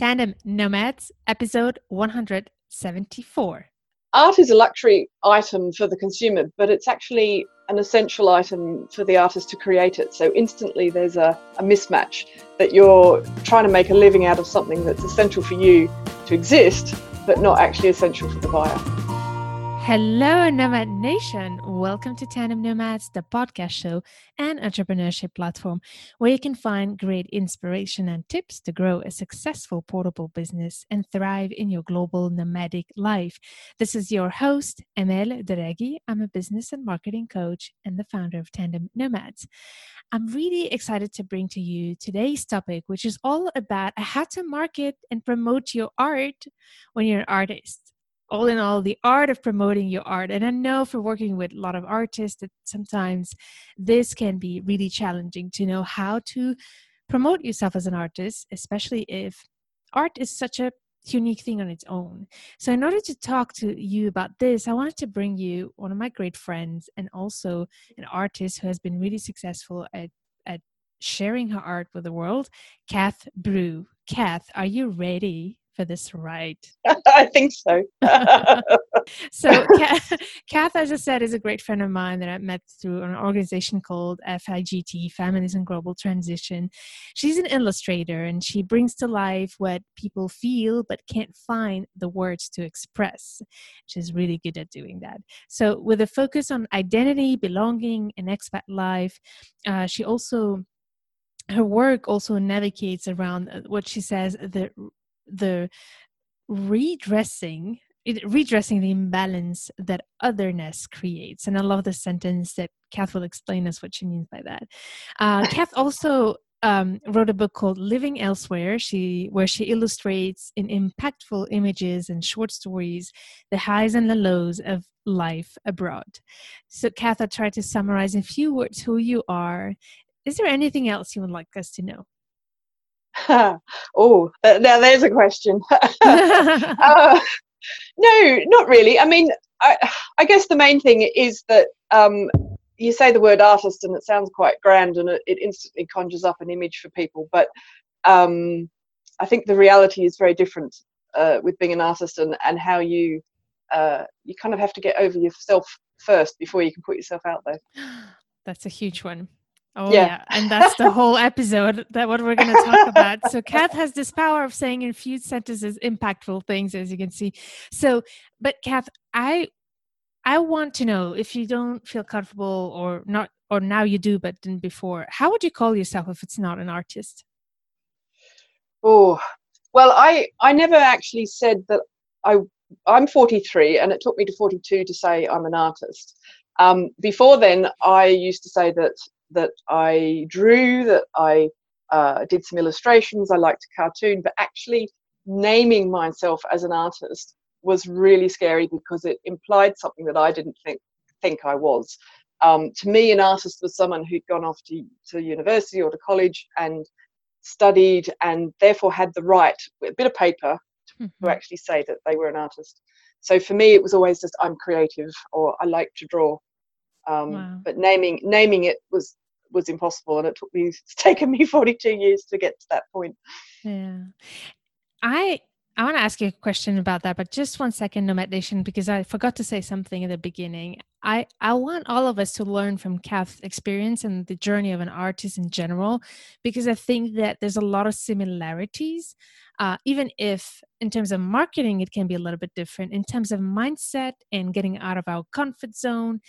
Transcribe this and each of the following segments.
Tandem Nomads, episode 174. Art is a luxury item for the consumer, but it's actually an essential item for the artist to create it. So instantly there's a, a mismatch that you're trying to make a living out of something that's essential for you to exist, but not actually essential for the buyer. Hello, Nomad Nation. Welcome to Tandem Nomads, the podcast show and entrepreneurship platform where you can find great inspiration and tips to grow a successful portable business and thrive in your global nomadic life. This is your host, Amel Derragui. I'm a business and marketing coach and the founder of Tandem Nomads. I'm really excited to bring to you today's topic, which is all about how to market and promote your art when you're an artist all in all the art of promoting your art. And i know for working with a lot of artists that sometimes this can be really challenging to know how to promote yourself as an artist especially if art is such a unique thing on its own. So in order to talk to you about this i wanted to bring you one of my great friends and also an artist who has been really successful at at sharing her art with the world kath bruce. Kath are you ready for this right? I think so. so, Kath, as I said, is a great friend of mine that I met through an organization called FIGT, Families in Global Transition. She's an illustrator and she brings to life what people feel but can't find the words to express. She's really good at doing that. So, with a focus on identity, belonging, and expat life, uh, she also her work also navigates around uh, what she says the the redressing it, redressing the imbalance that otherness creates. And I love the sentence that Kath will explain us what she means by that. Uh, Kath also um, wrote a book called Living Elsewhere. She where she illustrates in impactful images and short stories the highs and the lows of life abroad. So, Kath, I tried to summarize in a few words who you are. Is there anything else you would like us to know? oh, uh, now there's a question. uh, no, not really. I mean, I, I, guess the main thing is that um, you say the word artist and it sounds quite grand and it, it instantly conjures up an image for people. But um, I think the reality is very different uh, with being an artist and, and how you uh, you kind of have to get over yourself first before you can put yourself out there. That's a huge one. Oh yeah. yeah. and that's the whole episode that what we're going to talk about. So Kath has this power of saying in few sentences impactful things, as you can see. So, but Kath, I I want to know if you don't feel comfortable or not, or now you do, but didn't before. How would you call yourself if it's not an artist? Oh, well, I I never actually said that I I'm 43, and it took me to 42 to say I'm an artist. Um, before then, I used to say that that I drew, that I uh, did some illustrations, I liked to cartoon, but actually naming myself as an artist was really scary because it implied something that I didn't think think I was. Um, to me, an artist was someone who'd gone off to, to university or to college and studied and therefore had the right, with a bit of paper, to, mm-hmm. to actually say that they were an artist. So for me, it was always just I'm creative or I like to draw. Um, wow. But naming naming it was was impossible, and it took me it's taken me 42 years to get to that point. Yeah, I I want to ask you a question about that, but just one second, Nomad Nation, because I forgot to say something at the beginning. I, I want all of us to learn from Kath's experience and the journey of an artist in general, because I think that there's a lot of similarities, uh, even if in terms of marketing, it can be a little bit different. In terms of mindset and getting out of our comfort zone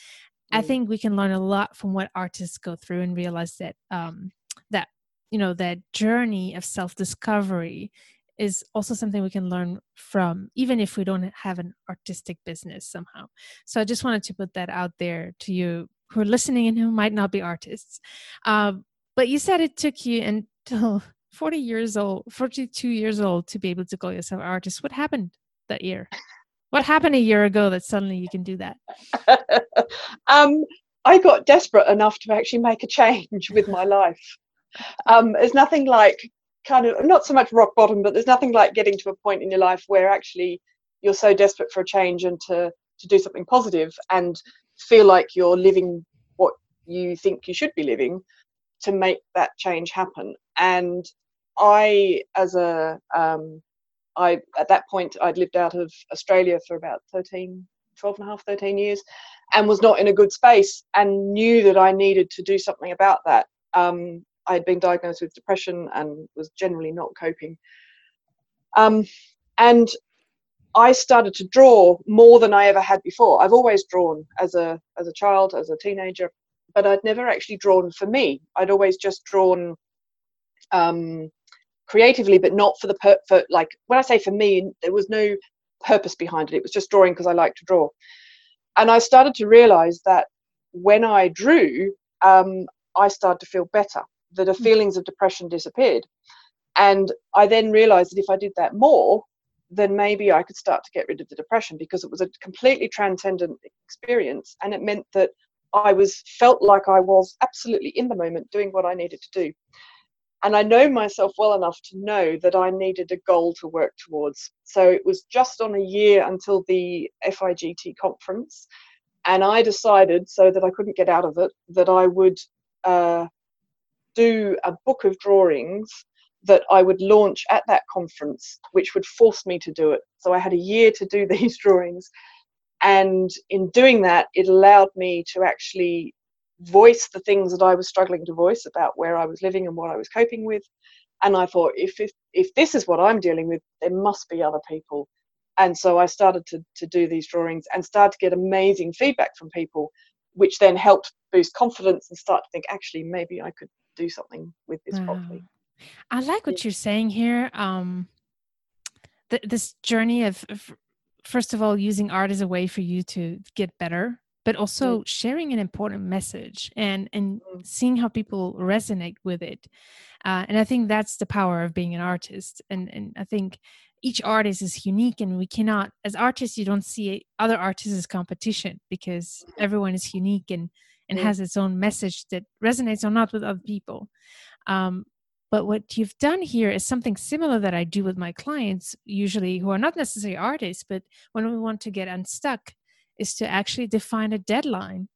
I think we can learn a lot from what artists go through and realize that um, that you know that journey of self discovery is also something we can learn from, even if we don't have an artistic business somehow. So I just wanted to put that out there to you who are listening and who might not be artists. Uh, but you said it took you until 40 years old, 42 years old to be able to call yourself an artist. What happened that year? What happened a year ago that suddenly you can do that? um, I got desperate enough to actually make a change with my life. Um, there's nothing like kind of not so much rock bottom, but there's nothing like getting to a point in your life where actually you're so desperate for a change and to to do something positive and feel like you're living what you think you should be living to make that change happen. And I, as a, um, I at that point I'd lived out of Australia for about 13, 12 and a half, 13 years, and was not in a good space, and knew that I needed to do something about that. Um, I had been diagnosed with depression and was generally not coping. Um, and I started to draw more than I ever had before. I've always drawn as a as a child, as a teenager, but I'd never actually drawn for me. I'd always just drawn um, creatively, but not for the per- for like when I say for me, there was no purpose behind it. It was just drawing because I like to draw. And I started to realize that when I drew, um, I started to feel better. That the mm. feelings of depression disappeared. And I then realized that if I did that more, then maybe I could start to get rid of the depression because it was a completely transcendent experience. And it meant that I was felt like I was absolutely in the moment doing what I needed to do. And I know myself well enough to know that I needed a goal to work towards. So it was just on a year until the FIGT conference. And I decided, so that I couldn't get out of it, that I would uh, do a book of drawings that I would launch at that conference, which would force me to do it. So I had a year to do these drawings. And in doing that, it allowed me to actually voice the things that I was struggling to voice about where I was living and what I was coping with. And I thought, if, if, if this is what I'm dealing with, there must be other people. And so I started to, to do these drawings and started to get amazing feedback from people, which then helped boost confidence and start to think, actually, maybe I could do something with this wow. properly. I like what you're saying here. Um, th- this journey of, of, first of all, using art as a way for you to get better, but also mm. sharing an important message and and mm. seeing how people resonate with it. Uh, and I think that's the power of being an artist. And and I think each artist is unique, and we cannot, as artists, you don't see other artists as competition because mm-hmm. everyone is unique and and mm. has its own message that resonates or not with other people. Um, but what you've done here is something similar that I do with my clients, usually who are not necessarily artists, but when we want to get unstuck, is to actually define a deadline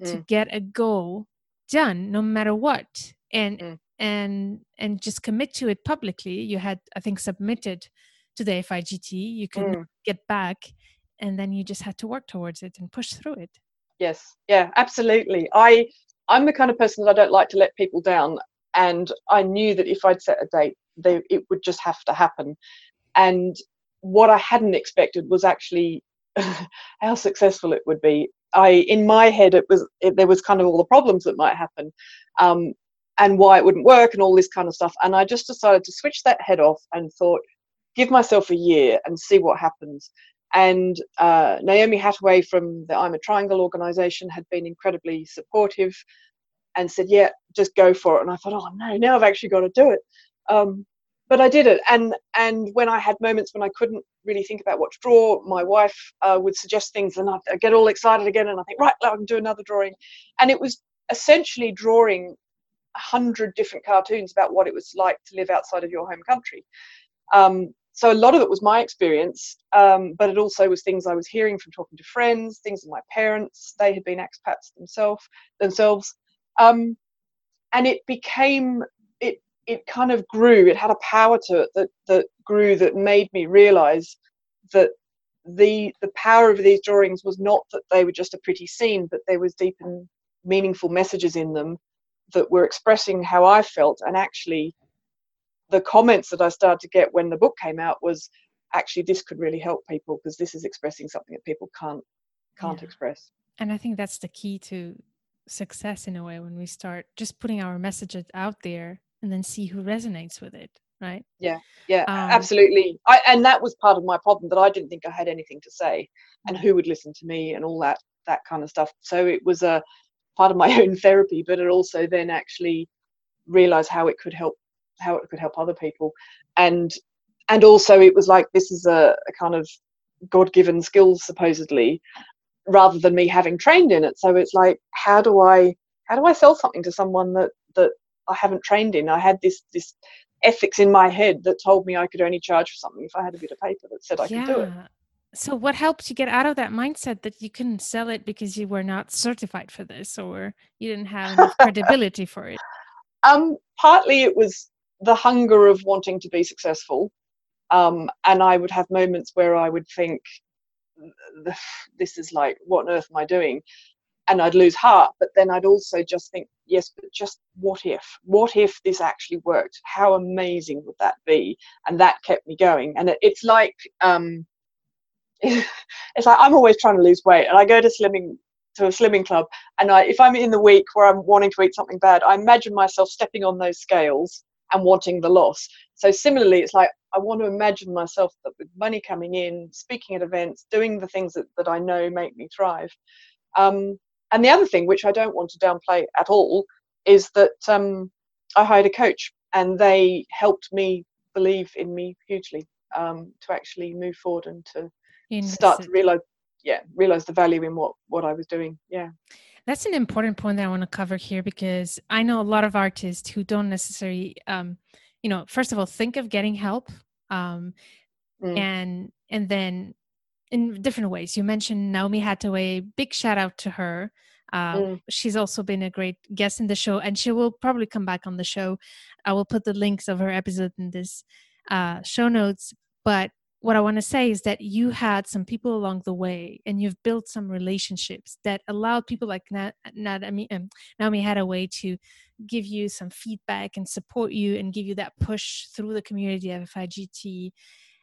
mm. to get a goal done, no matter what, and mm. and and just commit to it publicly. You had, I think, submitted to the FIGT. You can mm. get back, and then you just had to work towards it and push through it. Yes, yeah, absolutely. I I'm the kind of person that I don't like to let people down and I knew that if I'd set a date, they, it would just have to happen. And what I hadn't expected was actually how successful it would be. I, in my head, it was it, there was kind of all the problems that might happen, um, and why it wouldn't work, and all this kind of stuff. And I just decided to switch that head off and thought, give myself a year and see what happens. And uh, Naomi Hattaway from the I Am A Triangle organization had been incredibly supportive and said, "Yeah, just go for it." And I thought, "Oh no, now I've actually got to do it." Um, but I did it, and and when I had moments when I couldn't really think about what to draw, my wife uh, would suggest things, and I'd get all excited again, and I think, right, I can do another drawing, and it was essentially drawing a hundred different cartoons about what it was like to live outside of your home country. Um, so a lot of it was my experience, um, but it also was things I was hearing from talking to friends, things of my parents. They had been expats themselves, themselves, um, and it became it kind of grew it had a power to it that that grew that made me realize that the the power of these drawings was not that they were just a pretty scene but there was deep and meaningful messages in them that were expressing how i felt and actually the comments that i started to get when the book came out was actually this could really help people because this is expressing something that people can't can't yeah. express and i think that's the key to success in a way when we start just putting our messages out there and then see who resonates with it right? Yeah yeah um, absolutely. I, and that was part of my problem that i didn't think i had anything to say and who would listen to me and all that that kind of stuff. So it was a part of my own therapy but it also then actually realized how it could help how it could help other people. And and also it was like this is a, a kind of god-given skills supposedly rather than me having trained in it. So it's like, how do I how do I sell something to someone that that I haven't trained in? I had this this ethics in my head that told me I could only charge for something if I had a bit of paper that said I yeah. could do it. So what helped you get out of that mindset that you couldn't sell it because you were not certified for this or you didn't have enough credibility for it? Um, partly it was the hunger of wanting to be successful. Um, and I would have moments where I would think, this is like, what on earth am I doing? And I'd lose heart. But then I'd also just think, yes, but just what if? What if this actually worked? How amazing would that be? And that kept me going. And it, it's like, um, it's like I'm always trying to lose weight, and I go to slimming to a slimming club, and I, if I'm in the week where I'm wanting to eat something bad, I imagine myself stepping on those scales and wanting the loss. So similarly, it's like I want to imagine myself that with money coming in, speaking at events, doing the things that, that I know make me thrive. Um, and the other thing, which I don't want to downplay at all, is that um, I hired a coach and they helped me believe in me hugely um, to actually move forward and to start to realize yeah realize the value in what what i was doing yeah that's an important point that i want to cover here because i know a lot of artists who don't necessarily um you know first of all think of getting help um mm. and and then in different ways you mentioned naomi hattaway big shout out to her uh, mm. She's also been a great guest in the show, and she will probably come back on the show. I will put the links of her episode in this uh, show notes. But what I want to say is that you had some people along the way and you've built some relationships that allowed people like Nat, Nat, um, Naomi Hattaway to give you some feedback and support you and give you that push through the community of FIGT.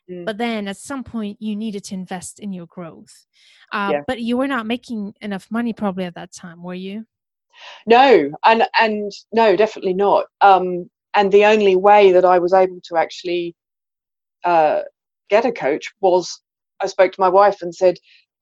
Mm. But then at some point, you needed to invest in your growth. Uh, yeah. But you were not making enough money probably at that time, were you? No, and and no, definitely not. Um, and the only way that I was able to actually uh, get a coach was I spoke to my wife and said,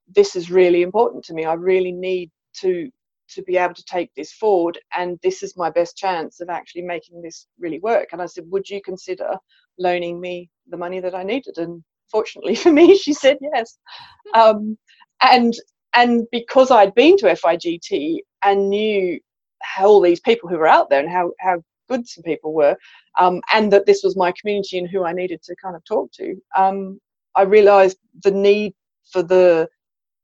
"This is really important to me. I really need to to be able to take this forward, and this is my best chance of actually making this really work." And I said, "Would you consider loaning me the money that I needed?" And fortunately for me, she said yes. Um, and and because I'd been to FIGT and knew how all these people who were out there and how how good some people were, um, and that this was my community and who I needed to kind of talk to. Um, I realised the need for the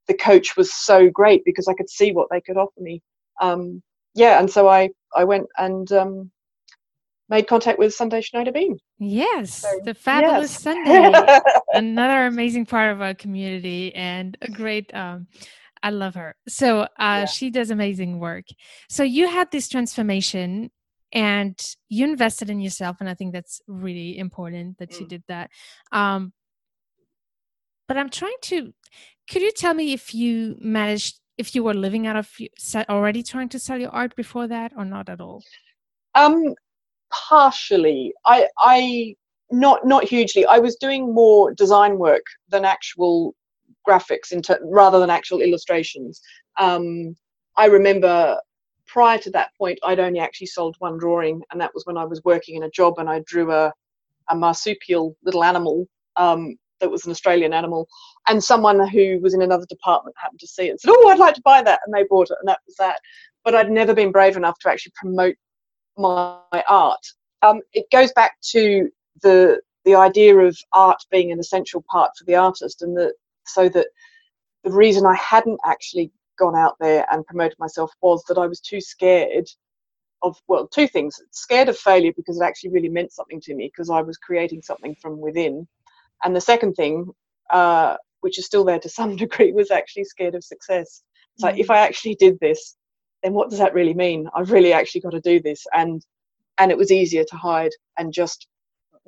the coach was so great because I could see what they could offer me. Um, yeah, and so I I went and um, made contact with Sundae Schneider-Bean. Yes, so, the fabulous yes. Sundae, another amazing part of our community and a great. Um, I love her. So uh, yeah. she does amazing work. So you had this transformation and you invested in yourself and i think that's really important that mm. you did that um but i'm trying to could you tell me if you managed if you were living out of already trying to sell your art before that or not at all um partially i i not not hugely i was doing more design work than actual graphics into rather than actual illustrations um i remember prior to that point, I'd only actually sold one drawing, and that was when I was working in a job and I drew a, a marsupial little animal um, that was an Australian animal. And someone who was in another department happened to see it and said, Oh, I'd like to buy that. And they bought it, and that was that. But I'd never been brave enough to actually promote my art. Um, it goes back to the the idea of art being an essential part for the artist, and that so that the reason I hadn't actually gone out there and promoted myself was that I was too scared of well two things scared of failure because it actually really meant something to me because I was creating something from within and the second thing uh, which is still there to some degree was actually scared of success so mm-hmm. if I actually did this then what does that really mean I've really actually got to do this and and it was easier to hide and just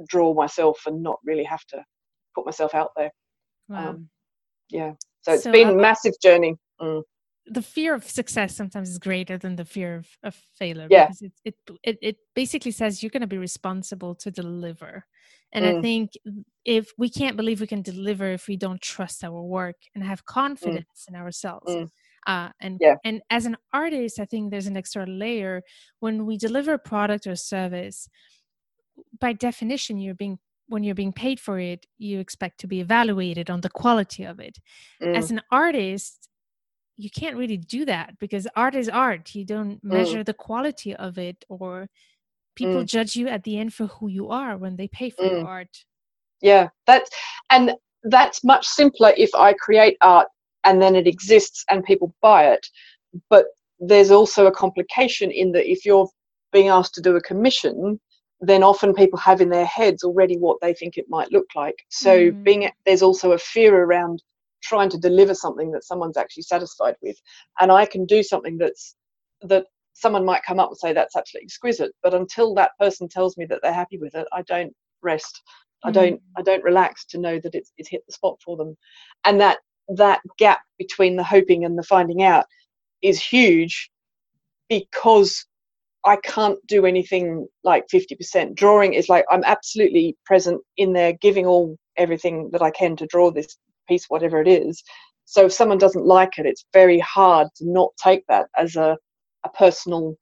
draw myself and not really have to put myself out there wow. um, yeah so it's so, been a massive journey mm the fear of success sometimes is greater than the fear of, of failure yeah. because it, it, it, it basically says you're going to be responsible to deliver and mm. i think if we can't believe we can deliver if we don't trust our work and have mm. confidence mm. in ourselves mm. Uh, and yeah. and as an artist i think there's an extra layer when we deliver a product or service by definition you're being when you're being paid for it you expect to be evaluated on the quality of it as mm. an artist you can't really do that because art is art you don't mm. measure mm. the quality of it or people mm. judge you at the end for who you are when they pay for mm. your art yeah that's and that's much simpler if i create art and then it exists and people buy it but there's also a complication in that if you're being asked to do a commission then often people have in their heads already what they think it might look like. So mm. being there's also a fear around trying to deliver something that someone's actually satisfied with, and I can do something that's that someone might come up and say that's absolutely exquisite, but until that person tells me that they're happy with it, I don't rest. Mm. I don't I don't relax to know that it's it's hit the spot for them, and that that gap between the hoping and the finding out is huge because I can't do anything like 50%. Drawing is like I'm absolutely present in there, giving all everything that I can to draw this piece, whatever it is. So if someone doesn't like it, it's very hard to not take that as a, a personal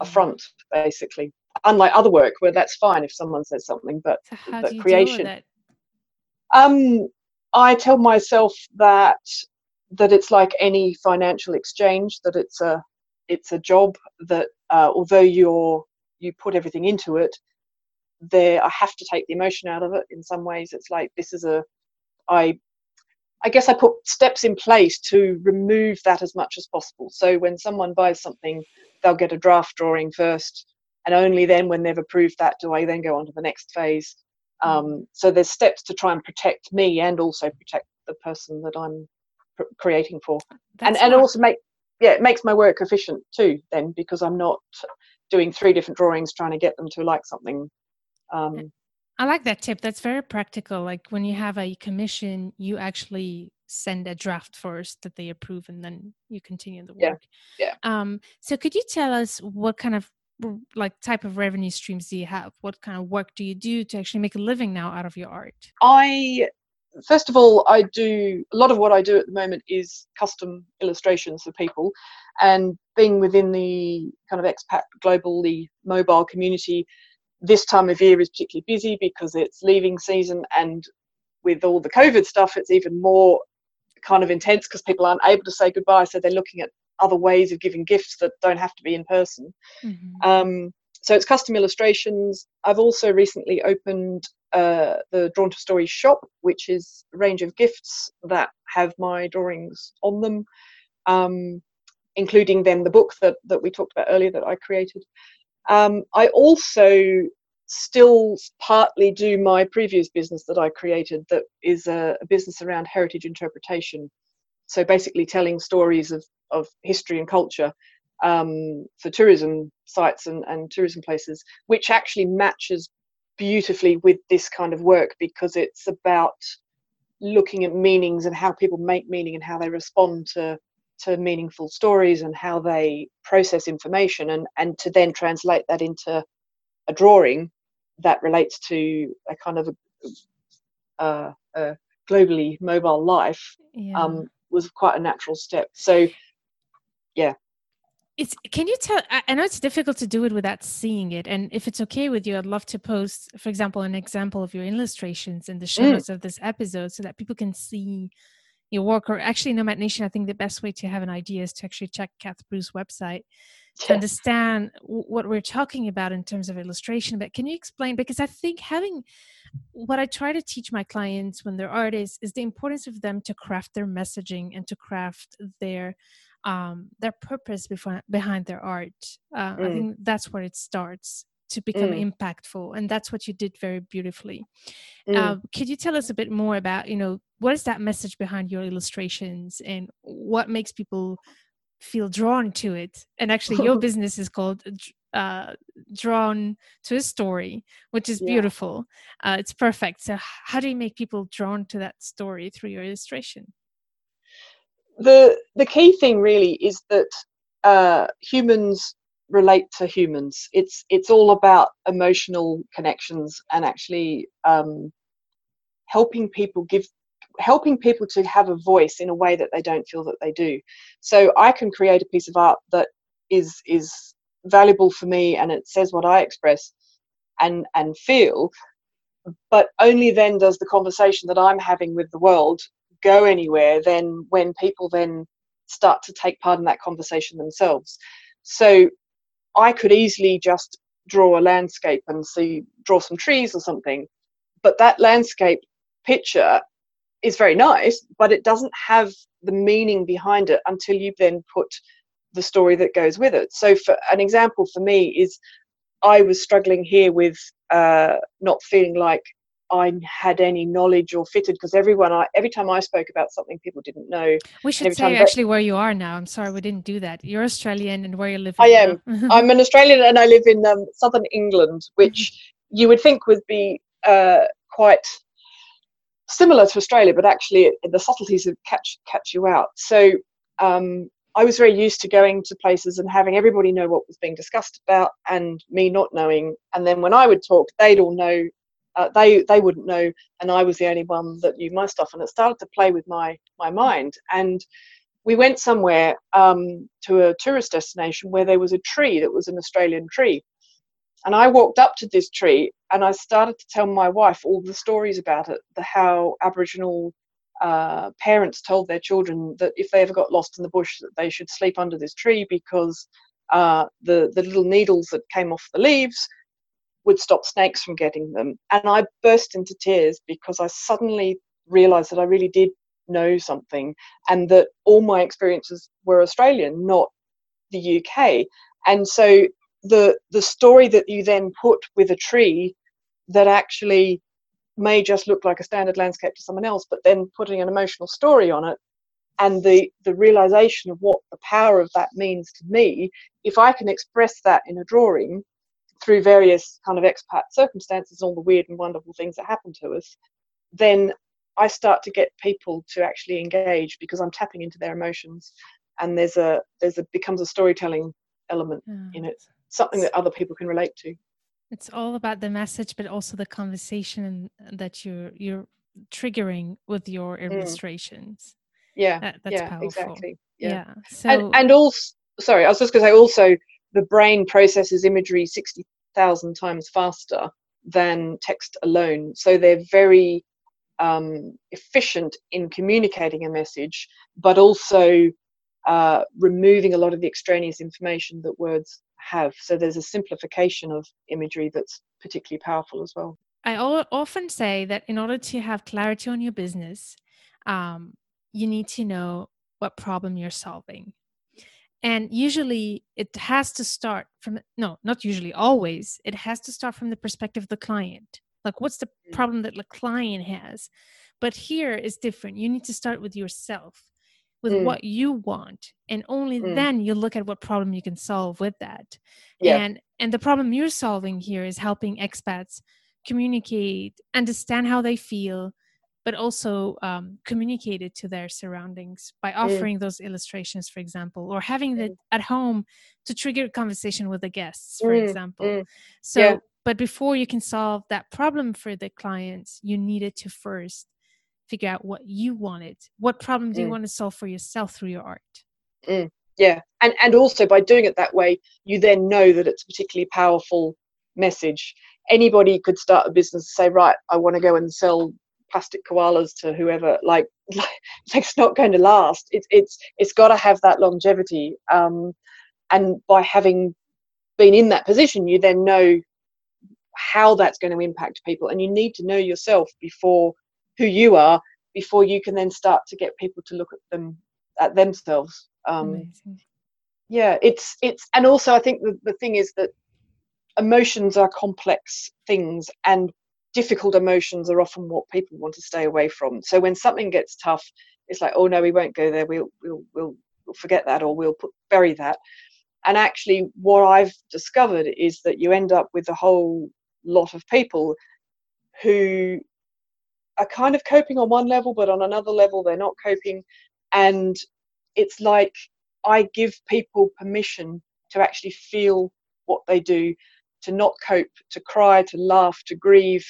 affront, basically. Unlike other work where that's fine if someone says something, but, so but creation. Deal with it? Um, I tell myself that that it's like any financial exchange, that it's a it's a job that uh, although you're you put everything into it there i have to take the emotion out of it in some ways it's like this is a i i guess i put steps in place to remove that as much as possible so when someone buys something they'll get a draft drawing first and only then when they've approved that do i then go on to the next phase. Um, so there's steps to try and protect me and also protect the person that i'm pr- creating for That's and and also make yeah, it makes my work efficient too then because I'm not doing three different drawings trying to get them to like something. Um, I like that tip. That's very practical. Like when you have a commission, you actually send a draft first that they approve and then you continue the work. Yeah. yeah. Um, so could you tell us what kind of like type of revenue streams do you have? What kind of work do you do to actually make a living now out of your art? I first of all, I do a lot of what I do at the moment is custom illustrations for people, and being within the kind of expat globally mobile community, this time of year is particularly busy because it's leaving season, and with all the COVID stuff, it's even more kind of intense because people aren't able to say goodbye, so they're looking at other ways of giving gifts that don't have to be in person. Mm-hmm. Um, so it's custom illustrations. I've also recently opened uh, the Drawn to Stories shop, which is a range of gifts that have my drawings on them, um, including then the book that, that we talked about earlier that I created. Um, I also still partly do my previous business that I created that is a, a business around heritage interpretation. So basically telling stories of, of history and culture um, for tourism sites and, and tourism places, which actually matches beautifully with this kind of work because it's about looking at meanings and how people make meaning and how they respond to to meaningful stories and how they process information and and to then translate that into a drawing that relates to a kind of a, a, a globally mobile life yeah. um, was quite a natural step. So yeah. It's can you tell i know it's difficult to do it without seeing it and if it's okay with you i'd love to post for example an example of your illustrations in the show mm. of this episode so that people can see your work or actually nomad nation i think the best way to have an idea is to actually check kath bruce website to understand what we're talking about in terms of illustration but can you explain because i think having what i try to teach my clients when they're artists is the importance of them to craft their messaging and to craft their um, their purpose before, behind their art. Uh, mm. I think that's where it starts to become mm. impactful, and that's what you did very beautifully. Mm. Uh, could you tell us a bit more about, you know, what is that message behind your illustrations, and what makes people feel drawn to it? And actually, your business is called uh, drawn to a story, which is yeah. beautiful. Uh, it's perfect. So, how do you make people drawn to that story through your illustration? the the key thing really is that uh, humans relate to humans. It's it's all about emotional connections and actually um, helping people give helping people to have a voice in a way that they don't feel that they do. So I can create a piece of art that is is valuable for me and it says what I express and and feel, but only then does the conversation that I'm having with the world go anywhere then when people then start to take part in that conversation themselves. So I could easily just draw a landscape and see draw some trees or something, but that landscape picture is very nice, but it doesn't have the meaning behind it until you then put the story that goes with it. So for an example for me is I was struggling here with uh, not feeling like I had any knowledge or fitted because everyone, I, every time I spoke about something, people didn't know. We should say actually where you are now. I'm sorry we didn't do that. You're Australian and where you live. I am. I'm an Australian and I live in um, southern England, which you would think would be uh, quite similar to Australia, but actually the subtleties of catch catch you out. So um, I was very used to going to places and having everybody know what was being discussed about, and me not knowing. And then when I would talk, they'd all know. Uh, they they wouldn't know, and I was the only one that knew my stuff. And it started to play with my my mind. And we went somewhere um, to a tourist destination where there was a tree that was an Australian tree. And I walked up to this tree and I started to tell my wife all the stories about it, the how Aboriginal uh, parents told their children that if they ever got lost in the bush, that they should sleep under this tree because uh, the the little needles that came off the leaves would stop snakes from getting them. And I burst into tears because I suddenly realised that I really did know something, and that all my experiences were Australian, not the UK. And so the the story that you then put with a tree that actually may just look like a standard landscape to someone else, but then putting an emotional story on it and the the realization of what the power of that means to me, if I can express that in a drawing through various kind of expat circumstances, all the weird and wonderful things that happen to us, then I start to get people to actually engage because I'm tapping into their emotions, and there's a there's a becomes a storytelling element yeah. in it, something that other people can relate to. It's all about the message, but also the conversation that you're you're triggering with your mm. illustrations. Yeah, that, that's yeah, powerful. Exactly. Yeah. yeah. So and, and also, sorry, I was just going to say also the brain processes imagery sixty thousand times faster than text alone. So they're very um, efficient in communicating a message, but also uh, removing a lot of the extraneous information that words have. So there's a simplification of imagery that's particularly powerful as well. I often say that in order to have clarity on your business, um, you need to know what problem you're solving. And usually it has to start from, no, not usually, always, it has to start from the perspective of the client. Like, what's the mm. problem that the client has? But here is different. You need to start with yourself with mm. what you want and only mm. then you look at what problem you can solve with that yeah. and and the problem you're solving here is helping expats communicate understand how they feel but also um, communicate it to their surroundings by mm. offering mm. those illustrations for example or having it mm. at home to trigger a conversation with the guests for mm. example so yeah. but before you can solve that problem for the clients you needed to first figure out what you wanted what problem do you mm. want to solve for yourself through your art mm. yeah and and also by doing it that way you then know that it's a particularly powerful message anybody could start a business and say right i want to go and sell plastic koalas to whoever like, like it's not going to last it's it's it's got to have that longevity um, and by having been in that position you then know how that's going to impact people and you need to know yourself before who you are before you can then start to get people to look at them at themselves. Um, yeah it's it's and also i think the, the thing is that emotions are complex things and difficult emotions are often what people want to stay away from. So when something gets tough it's like oh no we won't go there. We'll we'll we'll, we'll forget that or we'll put, bury that. And actually what i've discovered is that you end up with a whole lot of people who are kind of coping on one level, but on another level, they're not coping. And it's like I give people permission to actually feel what they do, to not cope, to cry, to laugh, to grieve.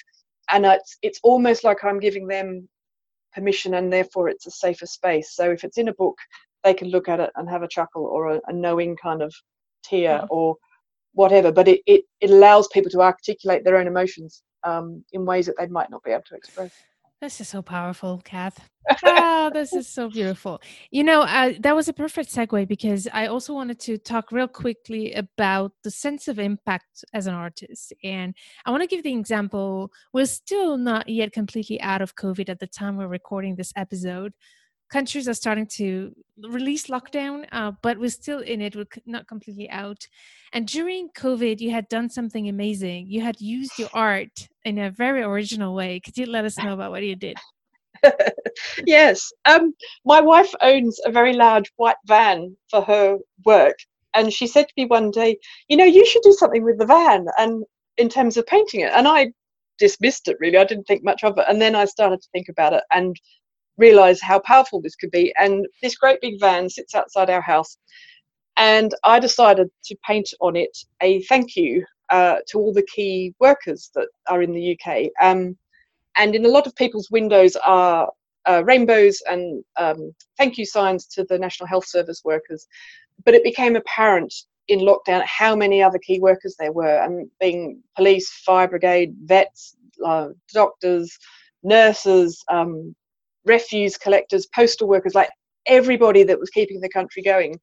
And it's, it's almost like I'm giving them permission, and therefore it's a safer space. So if it's in a book, they can look at it and have a chuckle or a, a knowing kind of tear or whatever. But it, it, it allows people to articulate their own emotions um, in ways that they might not be able to express. This is so powerful, Kath. oh, this is so beautiful. You know, uh, that was a perfect segue because I also wanted to talk real quickly about the sense of impact as an artist. And I want to give the example we're still not yet completely out of COVID at the time we're recording this episode. Countries are starting to release lockdown, uh, but we're still in it. We're not completely out. And during COVID, you had done something amazing. You had used your art in a very original way. Could you let us know about what you did? yes. Um, my wife owns a very large white van for her work. And she said to me one day, you know, you should do something with the van and in terms of painting it. And I dismissed it really. I didn't think much of it. And then I started to think about it and realize how powerful this could be. And this great big van sits outside our house. And I decided to paint on it a thank you uh, to all the key workers that are in the UK. Um, and in a lot of people's windows are uh, rainbows and um, thank you signs to the National Health Service workers. But it became apparent in lockdown how many other key workers there were, and being police, fire brigade, vets, uh, doctors, nurses, um, refuse collectors, postal workers, like everybody that was keeping the country going.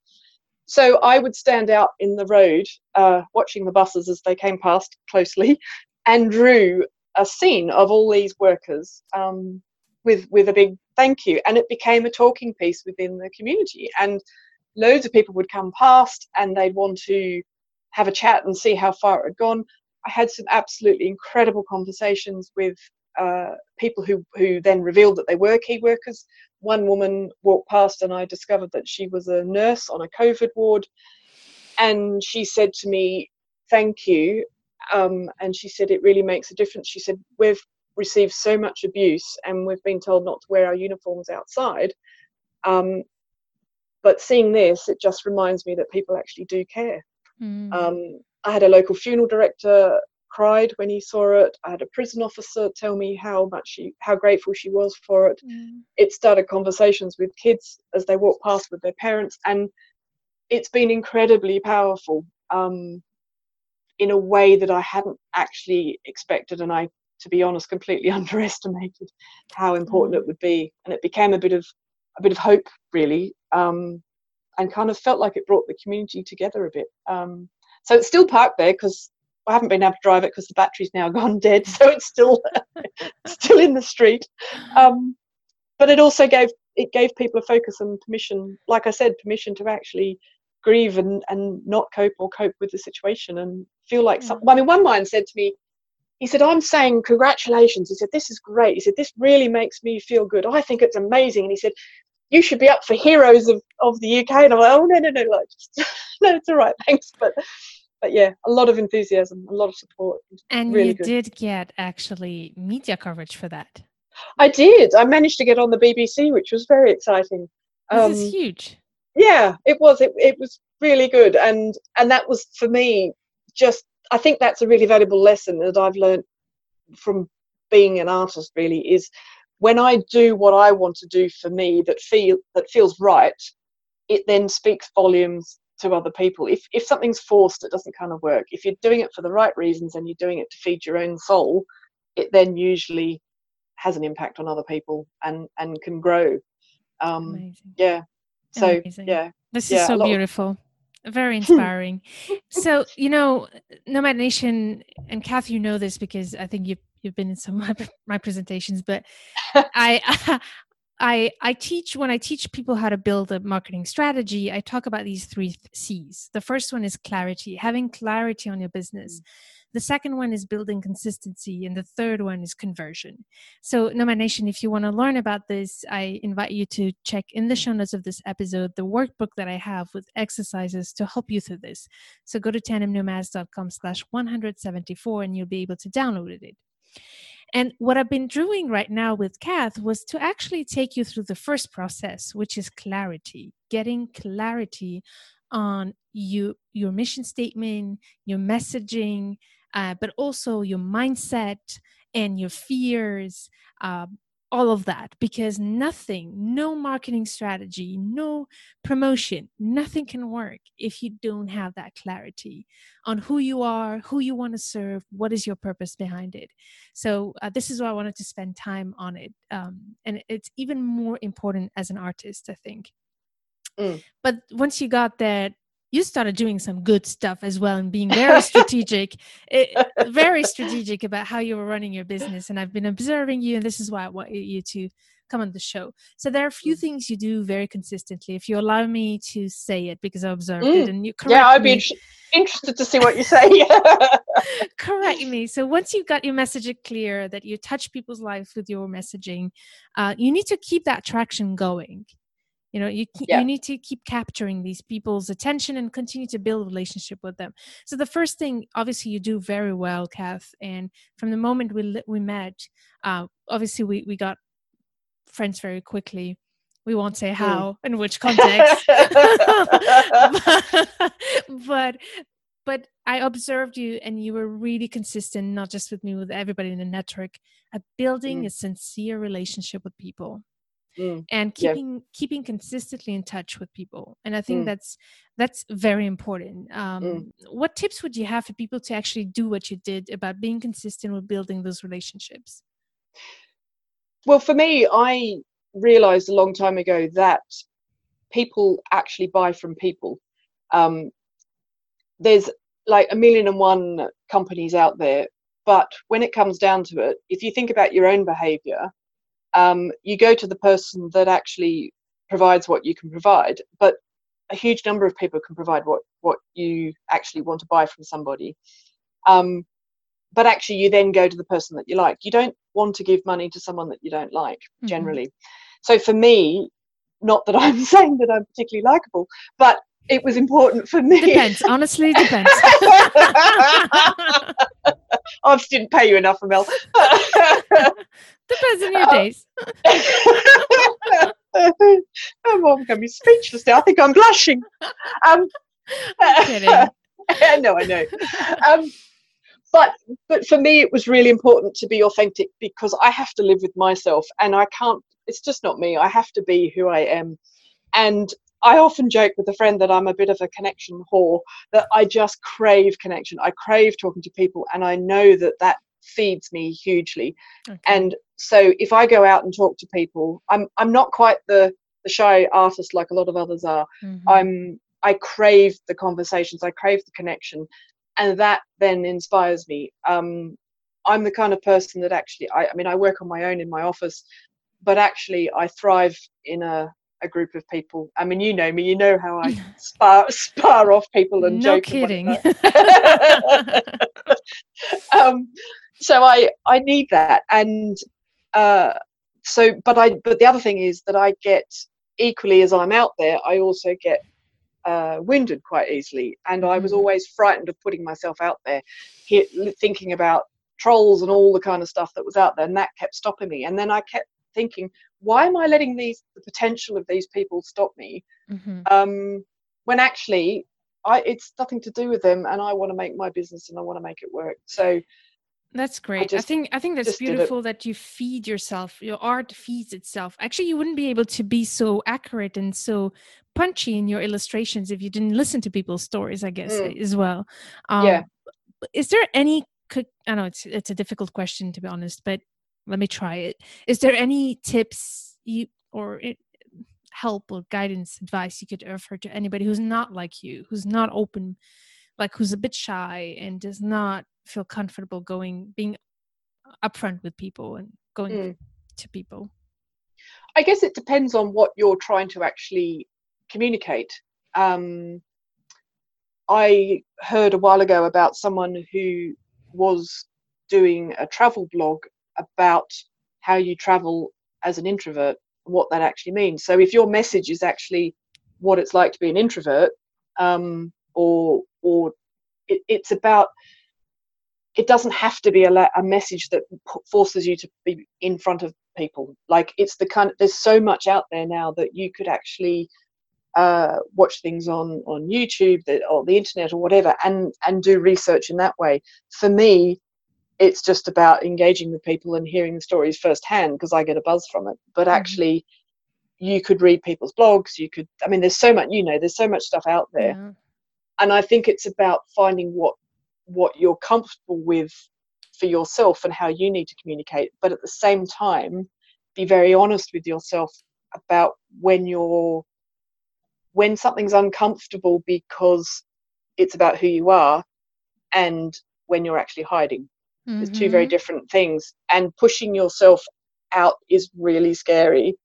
So I would stand out in the road, uh, watching the buses as they came past closely, and drew a scene of all these workers um, with with a big thank you, and it became a talking piece within the community. And loads of people would come past, and they'd want to have a chat and see how far it had gone. I had some absolutely incredible conversations with uh, people who, who then revealed that they were key workers. One woman walked past and I discovered that she was a nurse on a COVID ward. And she said to me, Thank you. Um, and she said, It really makes a difference. She said, We've received so much abuse and we've been told not to wear our uniforms outside. Um, but seeing this, it just reminds me that people actually do care. Mm. Um, I had a local funeral director cried when he saw it. I had a prison officer tell me how much she, how grateful she was for it. Mm. It started conversations with kids as they walked past with their parents, and it's been incredibly powerful um, in a way that I hadn't actually expected, and I, to be honest, completely underestimated how important mm. it would be. And it became a bit of a bit of hope, really, um, and kind of felt like it brought the community together a bit. Um, so it's still parked there because I haven't been able to drive it because the battery's now gone dead, so it's still still in the street. Um, but it also gave it gave people a focus and permission, like I said, permission to actually grieve and, and not cope or cope with the situation and feel like some, I mean, one man said to me, he said, I'm saying congratulations. He said, this is great. He said, this really makes me feel good. I think it's amazing. And he said, you should be up for heroes of, of the UK. And I'm like, oh, no, no, no, like, just, no, it's all right, thanks. But but yeah, a lot of enthusiasm, a lot of support. And really you good. did get actually media coverage for that. I did. I managed to get on the BBC, which was very exciting. This um, is huge. Yeah, it was. It, it was really good, and and that was for me. Just I think that's a really valuable lesson that I've learned from being an artist. Really, is when I do what I want to do for me that feel that feels right, it then speaks volumes to other people. If if something's forced, it doesn't kind of work. If you're doing it for the right reasons and you're doing it to feed your own soul, it then usually has an impact on other people and and can grow. Um, Amazing. Yeah. So Amazing. yeah. This yeah, is so beautiful. Of, very inspiring. so you know, Nomad Nation and Kath, you know this because I think you've you've been in some of my, my presentations, but I I, I teach when I teach people how to build a marketing strategy, I talk about these three C's. The first one is clarity, having clarity on your business. Mm. The second one is building consistency, and the third one is conversion. So, Nomad Nation, if you want to learn about this, I invite you to check in the show notes of this episode the workbook that I have with exercises to help you through this. So, go to tandemnomads.com slash 174 and you'll be able to download it. And what I've been doing right now with Kath was to actually take you through the first process, which is clarity, getting clarity on you, your mission statement, your messaging, uh, but also your mindset and your fears, uh, all of that because nothing, no marketing strategy, no promotion, nothing can work if you don't have that clarity on who you are, who you want to serve, what is your purpose behind it. So, uh, this is why I wanted to spend time on it. Um, and it's even more important as an artist, I think. Mm. But once you got that you started doing some good stuff as well and being very strategic it, very strategic about how you were running your business and i've been observing you and this is why i want you to come on the show so there are a few mm. things you do very consistently if you allow me to say it because i observed mm. it and you correct me. yeah i'd be interested to see what you say correct me so once you've got your message clear that you touch people's lives with your messaging uh, you need to keep that traction going you know you yeah. you need to keep capturing these people's attention and continue to build relationship with them so the first thing obviously you do very well kath and from the moment we we met uh, obviously we we got friends very quickly we won't say hmm. how mm. in which context but but i observed you and you were really consistent not just with me with everybody in the network at building mm. a sincere relationship with people mm. and keeping yeah. keeping consistently in touch with people and i think mm. that's that's very important um, mm. what tips would you have for people to actually do what you did about being consistent with building those relationships well for me i realized a long time ago that people actually buy from people um, there's like a million and one companies out there but when it comes down to it if you think about your own behavior um, you go to the person that actually provides what you can provide. But a huge number of people can provide what what you actually want to buy from somebody. Um, but actually, you then go to the person that you like. You don't want to give money to someone that you don't like mm-hmm. generally. So for me, not that I'm saying that I'm particularly likable, but it was important for me. Depends. Honestly, depends. I just didn't pay you enough, Mel. Depends on your days. oh, mom, can be speechless now. I think I'm blushing. Um, I'm kidding. no, I know. Um, but but for me, it was really important to be authentic because I have to live with myself, and I can't. It's just not me. I have to be who I am, and I often joke with a friend that I'm a bit of a connection whore, that I just crave connection. I crave talking to people, and I know that that feeds me hugely. Okay. And so if I go out and talk to people, I'm I'm not quite the the shy artist like a lot of others are. Mm-hmm. I'm I crave the conversations, I crave the connection, and that then inspires me. Um, I'm the kind of person that actually, I, I mean, I work on my own in my office, but actually, I thrive in a a group of people. I mean, you know me, you know how I spar spar off people and no joke. kidding. um, so I I need that, and uh, so but I but the other thing is that I get equally as I'm out there, I also get uh, wounded quite easily, and I was mm. always frightened of putting myself out there, thinking about trolls and all the kind of stuff that was out there, and that kept stopping me. And then I kept thinking, why am I letting these the potential of these people stop me? Mm-hmm. Um, when actually, I it's nothing to do with them, and I want to make my business and I want to make it work. So that's great. I, just, I, think I think that's beautiful that you feed yourself. Your art feeds itself. Actually, you wouldn't be able to be so accurate and so punchy in your illustrations if you didn't listen to people's stories. I guess mm. as well. Um, yeah. Is there any? I know it's it's a difficult question to be honest, but let me try it. Is there any tips you or it, help or guidance, advice you could offer to anybody who's not like you, who's not open, like who's a bit shy and does not feel comfortable going being upfront with people and going mm. to people. I guess it depends on what you're trying to actually communicate. Um, i heard a while ago about someone who was doing a travel blog about how you travel as an introvert what that actually means. So if your message is actually what it's like to be an introvert um, or or it, it's about it doesn't have to be a, a message that forces you to be in front of people like it's the kind of, there's so much out there now that you could actually uh, watch things on on youtube or the internet or whatever and and do research in that way for me it's just about engaging with people and hearing the stories firsthand because i get a buzz from it but mm-hmm. actually you could read people's blogs you could i mean there's so much you know there's so much stuff out there. And i think it's about finding what what you're comfortable with for yourself and how you need to communicate but at the same time be very honest with yourself about when you're when something's uncomfortable because it's about who you are and when you're actually hiding. Mm-hmm. There's two very mm-hmm. different things. And pushing yourself out is really scary.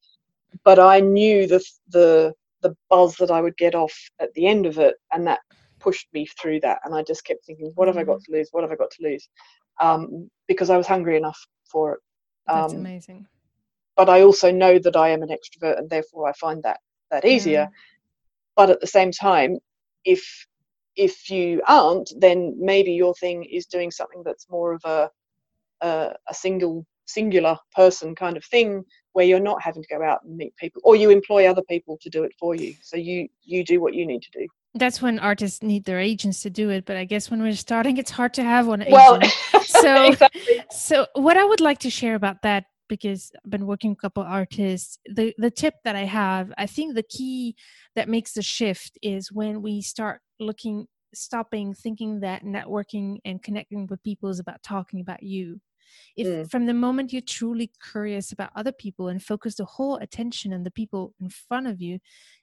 But I knew the the the buzz that I would get off at the end of it, and that pushed me through that. And I just kept thinking, what have I got mm. to lose? What have I got to lose? Um, because I was hungry enough for it. Um, That's amazing. But I also know that I am an extrovert, and therefore I find that that easier. Yeah. But at the same time, if if you aren't, then maybe your thing is doing something that's more of a a, a single singular person kind of thing where you're not having to go out and meet people or you employ other people to do it for you so you you do what you need to do that's when artists need their agents to do it but i guess when we're starting it's hard to have one agent well, so exactly. so what i would like to share about that because i've been working with a couple artists the the tip that i have i think the key that makes the shift is when we start looking stopping thinking that networking and connecting with people is about talking about you if mm. from the moment you're truly curious about other people and focus the whole attention on the people in front of you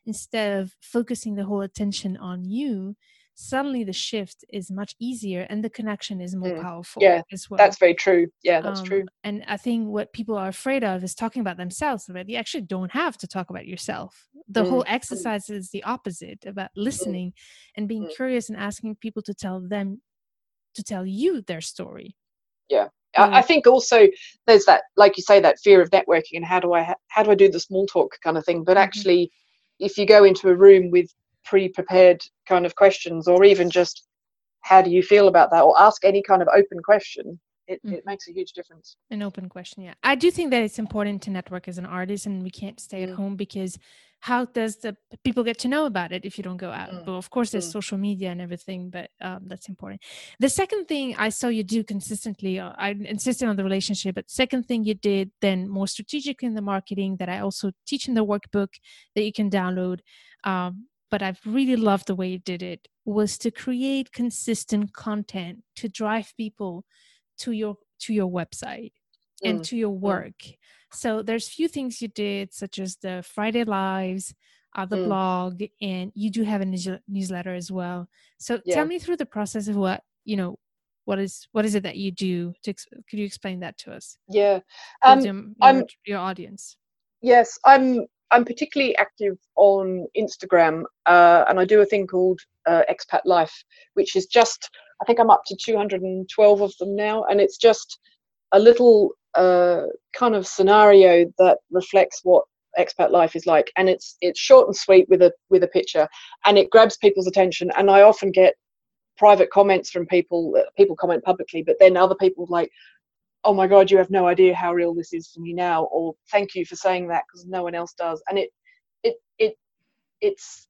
instead of focusing the whole attention on you suddenly the shift is much easier and the connection is more mm. powerful yeah as well that's very true yeah that's um, true and i think what people are afraid of is talking about themselves but you actually don't have to talk about yourself the mm. whole mm. exercise is the opposite about mm. listening and being mm. curious and asking people to tell them to tell you their story yeah Mm. I think also there's that, like you say, that fear of networking and how do I how do I do the small talk kind of thing. But mm-hmm. actually, if you go into a room with pre-prepared kind of questions, or even just how do you feel about that, or ask any kind of open question, it, mm. it makes a huge difference. An open question, yeah. I do think that it's important to network as an artist, and we can't stay at mm. home because how does the people get to know about it if you don't go out mm. but of course there's mm. social media and everything but um, that's important the second thing i saw you do consistently uh, i insisted on the relationship but second thing you did then more strategic in the marketing that i also teach in the workbook that you can download um, but i've really loved the way you did it was to create consistent content to drive people to your to your website mm. and to your mm. work mm so there's few things you did, such as the Friday lives, uh, the mm. blog, and you do have a news- newsletter as well. So yeah. tell me through the process of what you know. What is what is it that you do? To ex- could you explain that to us? Yeah, um, your, I'm your audience. Yes, I'm I'm particularly active on Instagram, uh, and I do a thing called uh, Expat Life, which is just I think I'm up to 212 of them now, and it's just a little uh, kind of scenario that reflects what expat life is like. And it's it's short and sweet with a with a picture and it grabs people's attention. And i often get private comments from people uh, people comment publicly but then other people like oh my god you have no idea how real this is for me now or thank you for saying that because no one else does. And it it it it's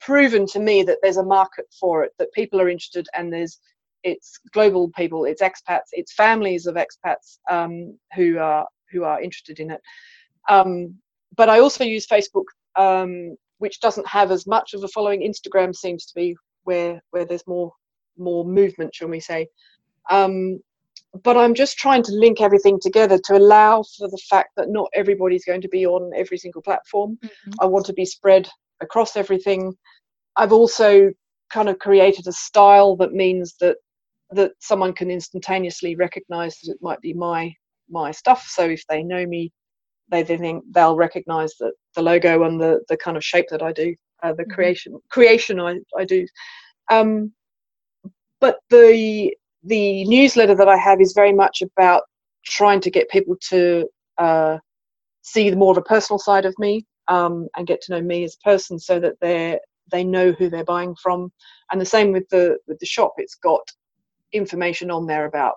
proven to me that there's a market for it that people are interested and there's it's global people, it's expats, it's families of expats um, who are who are interested in it. Um, but I also use Facebook, um, which doesn't have as much of a following. Instagram seems to be where where there's more more movement, shall we say? Um, but I'm just trying to link everything together to allow for the fact that not everybody's going to be on every single platform. Mm-hmm. I want to be spread across everything. I've also kind of created a style that means that that someone can instantaneously recognize that it might be my my stuff. So if they know me they then think they'll recognize that the logo and the the kind of shape that i do uh, the mm-hmm. creation creation i, I do. Um, but the the newsletter that i have is very much about trying to get people to uh, see more of a personal side of me um, and get to know me as a person so that they they know who they're buying from. And the same with the with the shop. It's got information on there about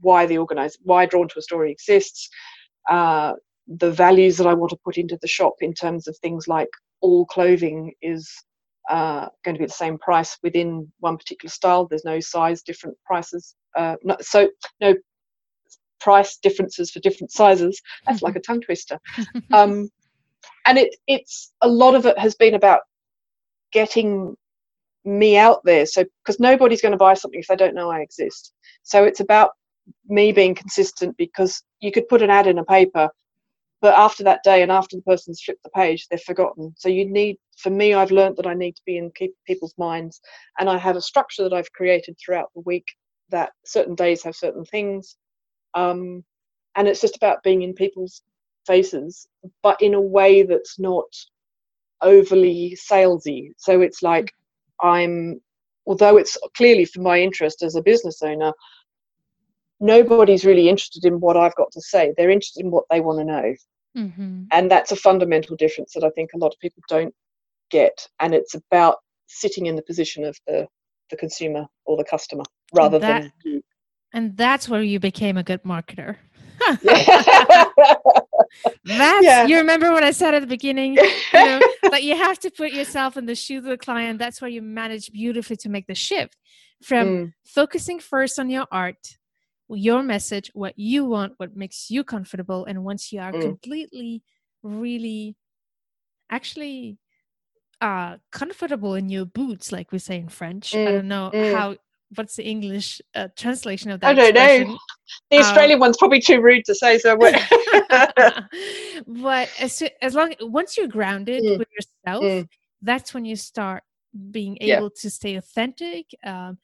why the organize why drawn to a story exists uh, the values that i want to put into the shop in terms of things like all clothing is uh, going to be the same price within one particular style. There's no size different prices uh, no, so no price differences for different sizes. That's like a tongue twister. Um, and it it's a lot of it has been about getting me out there. So because nobody's going to buy something if they don't know i exist. So it's about me being consistent because you could put an ad in a paper but after that day and after the person's flipped the page they're forgotten. So you need for me i've learned that i need to be in people's minds and i have a structure that i've created throughout the week that certain days have certain things um, and it's just about being in people's faces but in a way that's not overly salesy. So it's like i'm although it's clearly for my interest as a business owner nobody's really interested in what I've got to say. They're interested in what they want to know. Mm-hmm. And that's a fundamental difference that I think a lot of people don't get. And it's about sitting in the position of the, the consumer or the customer rather that, than you. And that's where you became a good marketer. That's yeah. you remember what I said at the beginning, you know, that you have to put yourself in the shoes of the client. That's where you manage beautifully to make the shift from mm. focusing first on your art your message, what you want, what makes you comfortable. And once you are mm. completely, really, actually uh comfortable in your boots, like we say in French. Mm. I don't know mm. how what's the English uh, translation of that? I don't expression? know. The um, Australian um, one's probably too rude to say, so. but as as long once you're grounded mm. with yourself, mm. that's when you start being able yeah. to stay authentic um,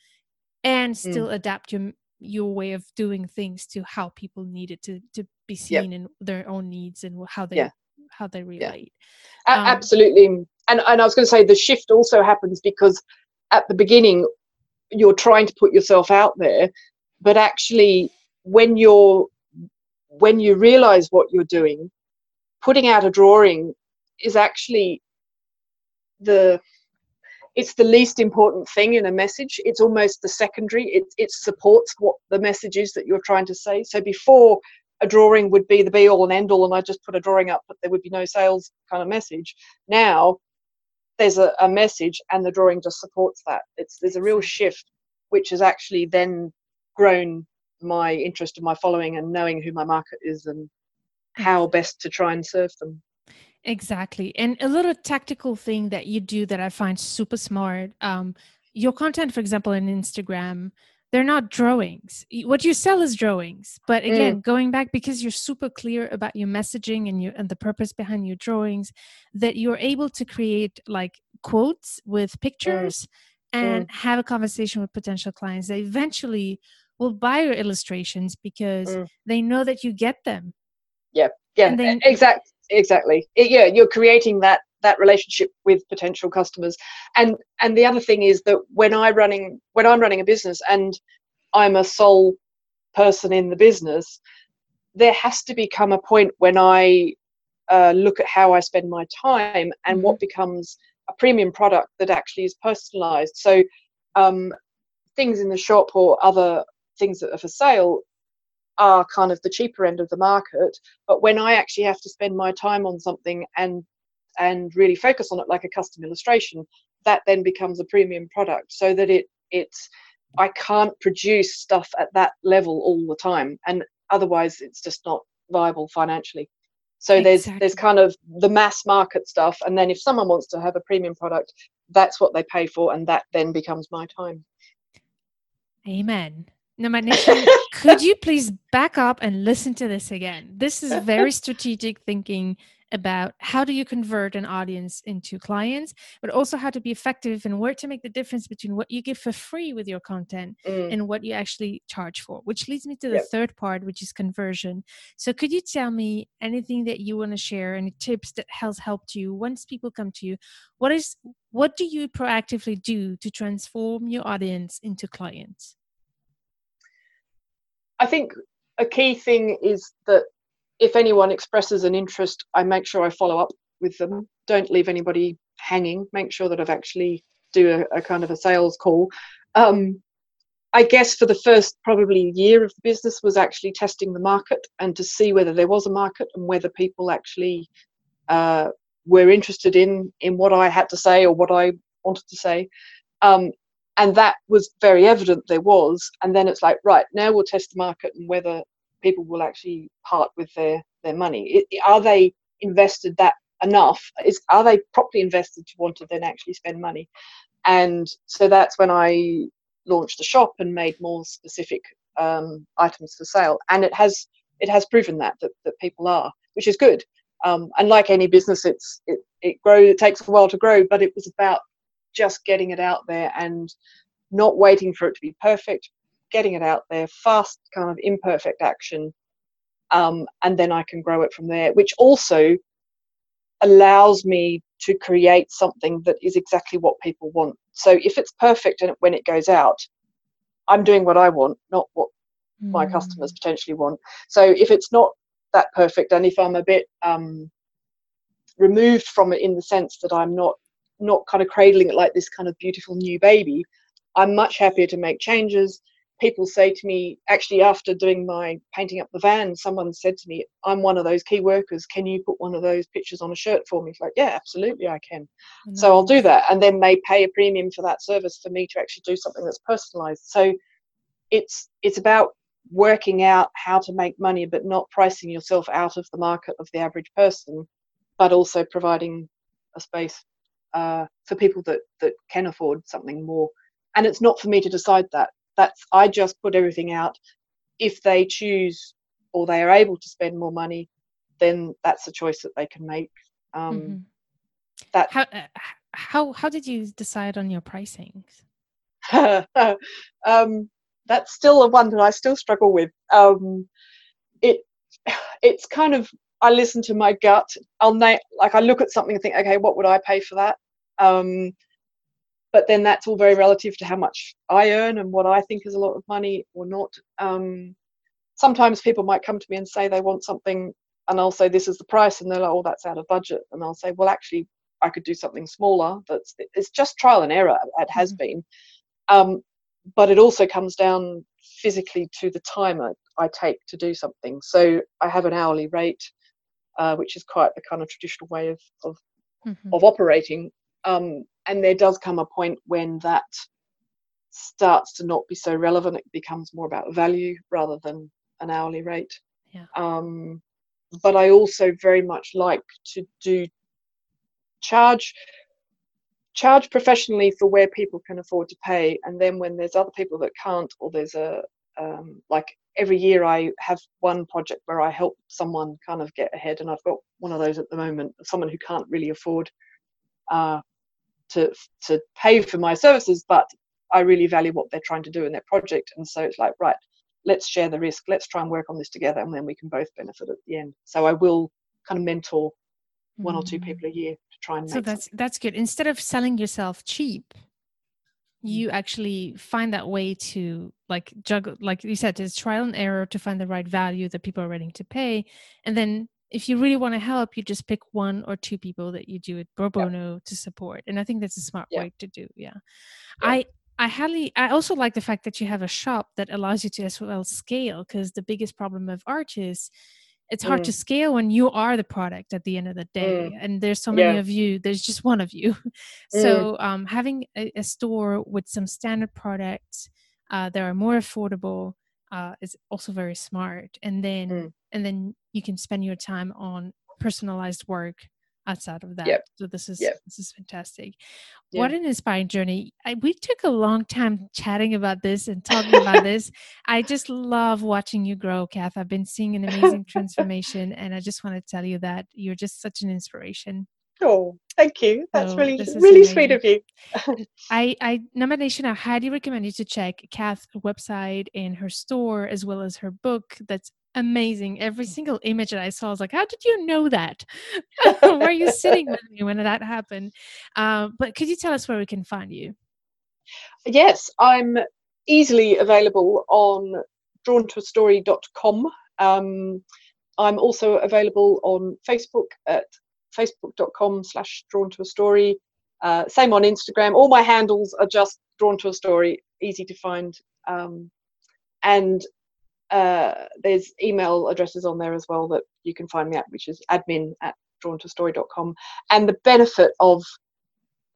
and mm. still mm. adapt your your way of doing things to how people need it to to be seen in their own needs and how they yeah. how they relate um, absolutely and and i was going to say the shift also happens because at the beginning you're trying to put yourself out there but actually when you're when you realize what you're doing putting out a drawing is actually the it's the least important thing in a message. It's almost the secondary. It, it supports what the message is that you're trying to say. So before a drawing would be the be all and end all, and I just put a drawing up, but there would be no sales kind of message. Now there's a, a message, and the drawing just supports that. It's there's a real shift, which has actually then grown my interest and my following and knowing who my market is and how best to try and serve them. Exactly. And a little tactical thing that you do that I find super smart. Um, your content, for example, in Instagram, they're not drawings. What you sell is drawings. But mm. again, mm. going back because you're super clear about your messaging and your and the purpose behind your drawings, that you're able to create like quotes with mm. pictures mm. and mm. have a conversation with potential clients that eventually will buy your illustrations because mm. they know that you get them. Yeah. Yeah. They, exactly exactly it, yeah you're creating that that relationship with potential customers. And and the other thing is that when i running when i'm running a business and i'm a sole person in the business there has to become a point when i uh, look at how i spend my time and what mm-hmm. becomes a premium product that actually is personalized. So um, things in the shop or other things that are for sale are kind of the cheaper end of the market. But when i actually have to spend my time on something and and really focus on it like a custom illustration that then becomes a premium product so that it it's i can't produce stuff at that level all the time and otherwise it's just not viable financially so exactly. there's there's kind of the mass market stuff and then if someone wants to have a premium product that's what they pay for and that then becomes my time amen Nomad Nation, could you please back up and listen to this again? This is very strategic thinking about how do you convert an audience into clients, but also how to be effective and where to make the difference between what you give for free with your content mm. and what you actually charge for, which leads me to the yep. third part, which is conversion. So could you tell me anything that you want to share, any tips that has helped you once people come to you? What is what do you proactively do to transform your audience into clients? I think a key thing is that if anyone expresses an interest, I make sure I follow up with them. Don't leave anybody hanging. Make sure that I've actually do a, a kind of a sales call. Um, I guess for the first probably year of the business was actually testing the market and to see whether there was a market and whether people actually uh, were interested in in what I had to say or what I wanted to say. Um, and that was very evident there was and then it's like right now we'll test the market and whether people will actually part with their their money are they invested that enough is are they properly invested to want to then actually spend money and so that's when i launched the shop and made more specific um, items for sale and it has it has proven that, that that people are which is good. Um, and like any business, it's it, it grows. It takes a while to grow, but it was about just getting it out there and not waiting for it to be perfect, getting it out there, fast kind of imperfect action, um, and then I can grow it from there. Which also allows me to create something that is exactly what people want. So if it's perfect and when it goes out, I'm doing what I want, not what mm. my customers mm. potentially want. So if it's not that perfect, and if I'm a bit um, removed from it in the sense that I'm not not kind of cradling it like this kind of beautiful new baby, I'm much happier to make changes people say to me, actually, after doing my painting up the van, someone said to me, I'm one of those key workers. Can you put one of those pictures on a shirt for me? It's like, yeah, absolutely, I can. So I'll do that. And then they pay a premium for that service for me to actually do something that's personalized. So it's it's about working out how to make money, but not pricing yourself out of the market of the average person, but also providing a space uh, for people that that can afford something more. And it's not for me to decide that that's I just put everything out. If they choose or they are able to spend more money, then that's a choice that they can make. Um, mm-hmm. That how uh, how how did you decide on your pricings? um, that's still a one that I still struggle with. Um, it it's kind of I listen to my gut. I'll name like I look at something and think, okay, what would I pay for that? Um, but then that's all very relative to how much I earn and what I think is a lot of money or not. Um, sometimes people might come to me and say they want something, and I'll say this is the price, and they're like, "Oh, that's out of budget," and I'll say, "Well, actually, I could do something smaller." That's it's just trial and error. It has mm-hmm. been, um, but it also comes down physically to the time I, I, take to do something. So I have an hourly rate, uh, which is quite the kind of traditional way of of, mm-hmm. of operating. Um, and there does come a point when that starts to not be so relevant. It becomes more about value rather than an hourly rate. Yeah. Um, but I also very much like to do charge charge professionally for where people can afford to pay, and then when there's other people that can't, or there's a um, like every year I have one project where I help someone kind of get ahead, and I've got one of those at the moment. Someone who can't really afford uh, to to pay for my services, but I really value what they're trying to do in their project, and so it's like right, let's share the risk, let's try and work on this together, and then we can both benefit at the end. So I will kind of mentor one mm. or two mm. people a year to try and. So that's something. that's good. Instead of selling yourself cheap, you mm. actually find that way to like juggle like you said it's trial and error to find the right value that people are ready to pay and then if you really want to help, you just pick one or two people that you do it pro bono to support. And I think that's a smart way to do. Yeah. I I highly I also like the fact that you have a shop that allows you to as well scale because the biggest problem of art is it's hard mm. to scale when you are the product at the end of the day mm. and there's so many yeah. of you there's just one of you mm. so um, having a, a, store with some standard products uh, that are more affordable uh, is also very smart and then mm. and then you can spend your time on personalized work outside of that yep. so this is yep. this is fantastic yeah. what an inspiring journey I, we took a long time chatting about this and talking about this i just love watching you grow kath i've been seeing an amazing transformation and i just want to tell you that you're just such an inspiration Oh, thank you. That's so really, really amazing. sweet of you. I, I, Nomadnation, I highly recommend you to check Kath's website and her store as well as her book. That's amazing. Every single image that I saw, I was like, how did you know that? Were you sitting with me when that happened? Uh, but could you tell us where we can find you? Yes, I'm easily available on drawntoastory.com. Um, I'm also available on Facebook at facebook.com slash drawn to a story. Uh, same on Instagram. All my handles are just drawn to a story, easy to find. Um, and uh, there's email addresses on there as well that you can find me at, which is admin at drawntostory.com. And the benefit of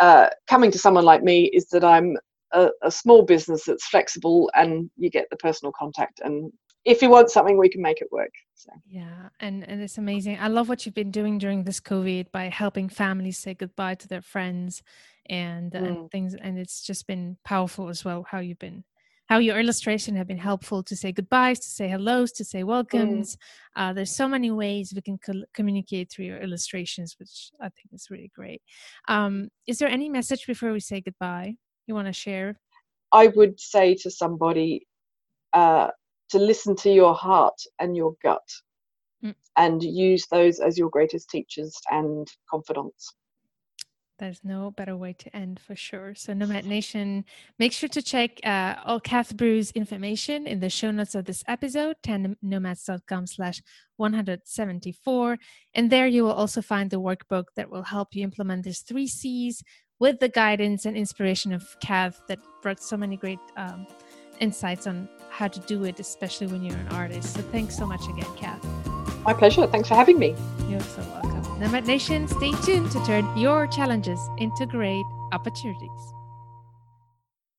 uh, coming to someone like me is that I'm a, a, small business that's flexible and you get the personal contact. And if you want something, we can make it work. So. Yeah, and and it's amazing. I love what you've been doing during this COVID by helping families say goodbye to their friends and, mm. and things. And it's just been powerful as well how you've been how your illustration have been helpful to say goodbyes, to say hellos, to say Mm. welcomes. Uh, there's so many ways we can col- communicate through your illustrations, which I think is really great. Um, is there any message before we say goodbye you want to share? I would say to somebody uh, to listen to your heart and your gut Mm. and use those as your greatest teachers and confidants. There's no better way to end for sure. So, Nomad Nation, make sure to check uh, all Kath Bruce's information in the show notes of this episode, tandemnomads.com slash 174. And there you will also find the workbook that will help you implement these three C's with the guidance and inspiration of Kath that brought so many great um, insights on how to do it, especially when you're an artist. So, thanks so much again, Kath. My pleasure. Thanks for having me. You're so welcome. Nomad Nation, stay tuned to turn your challenges into great opportunities.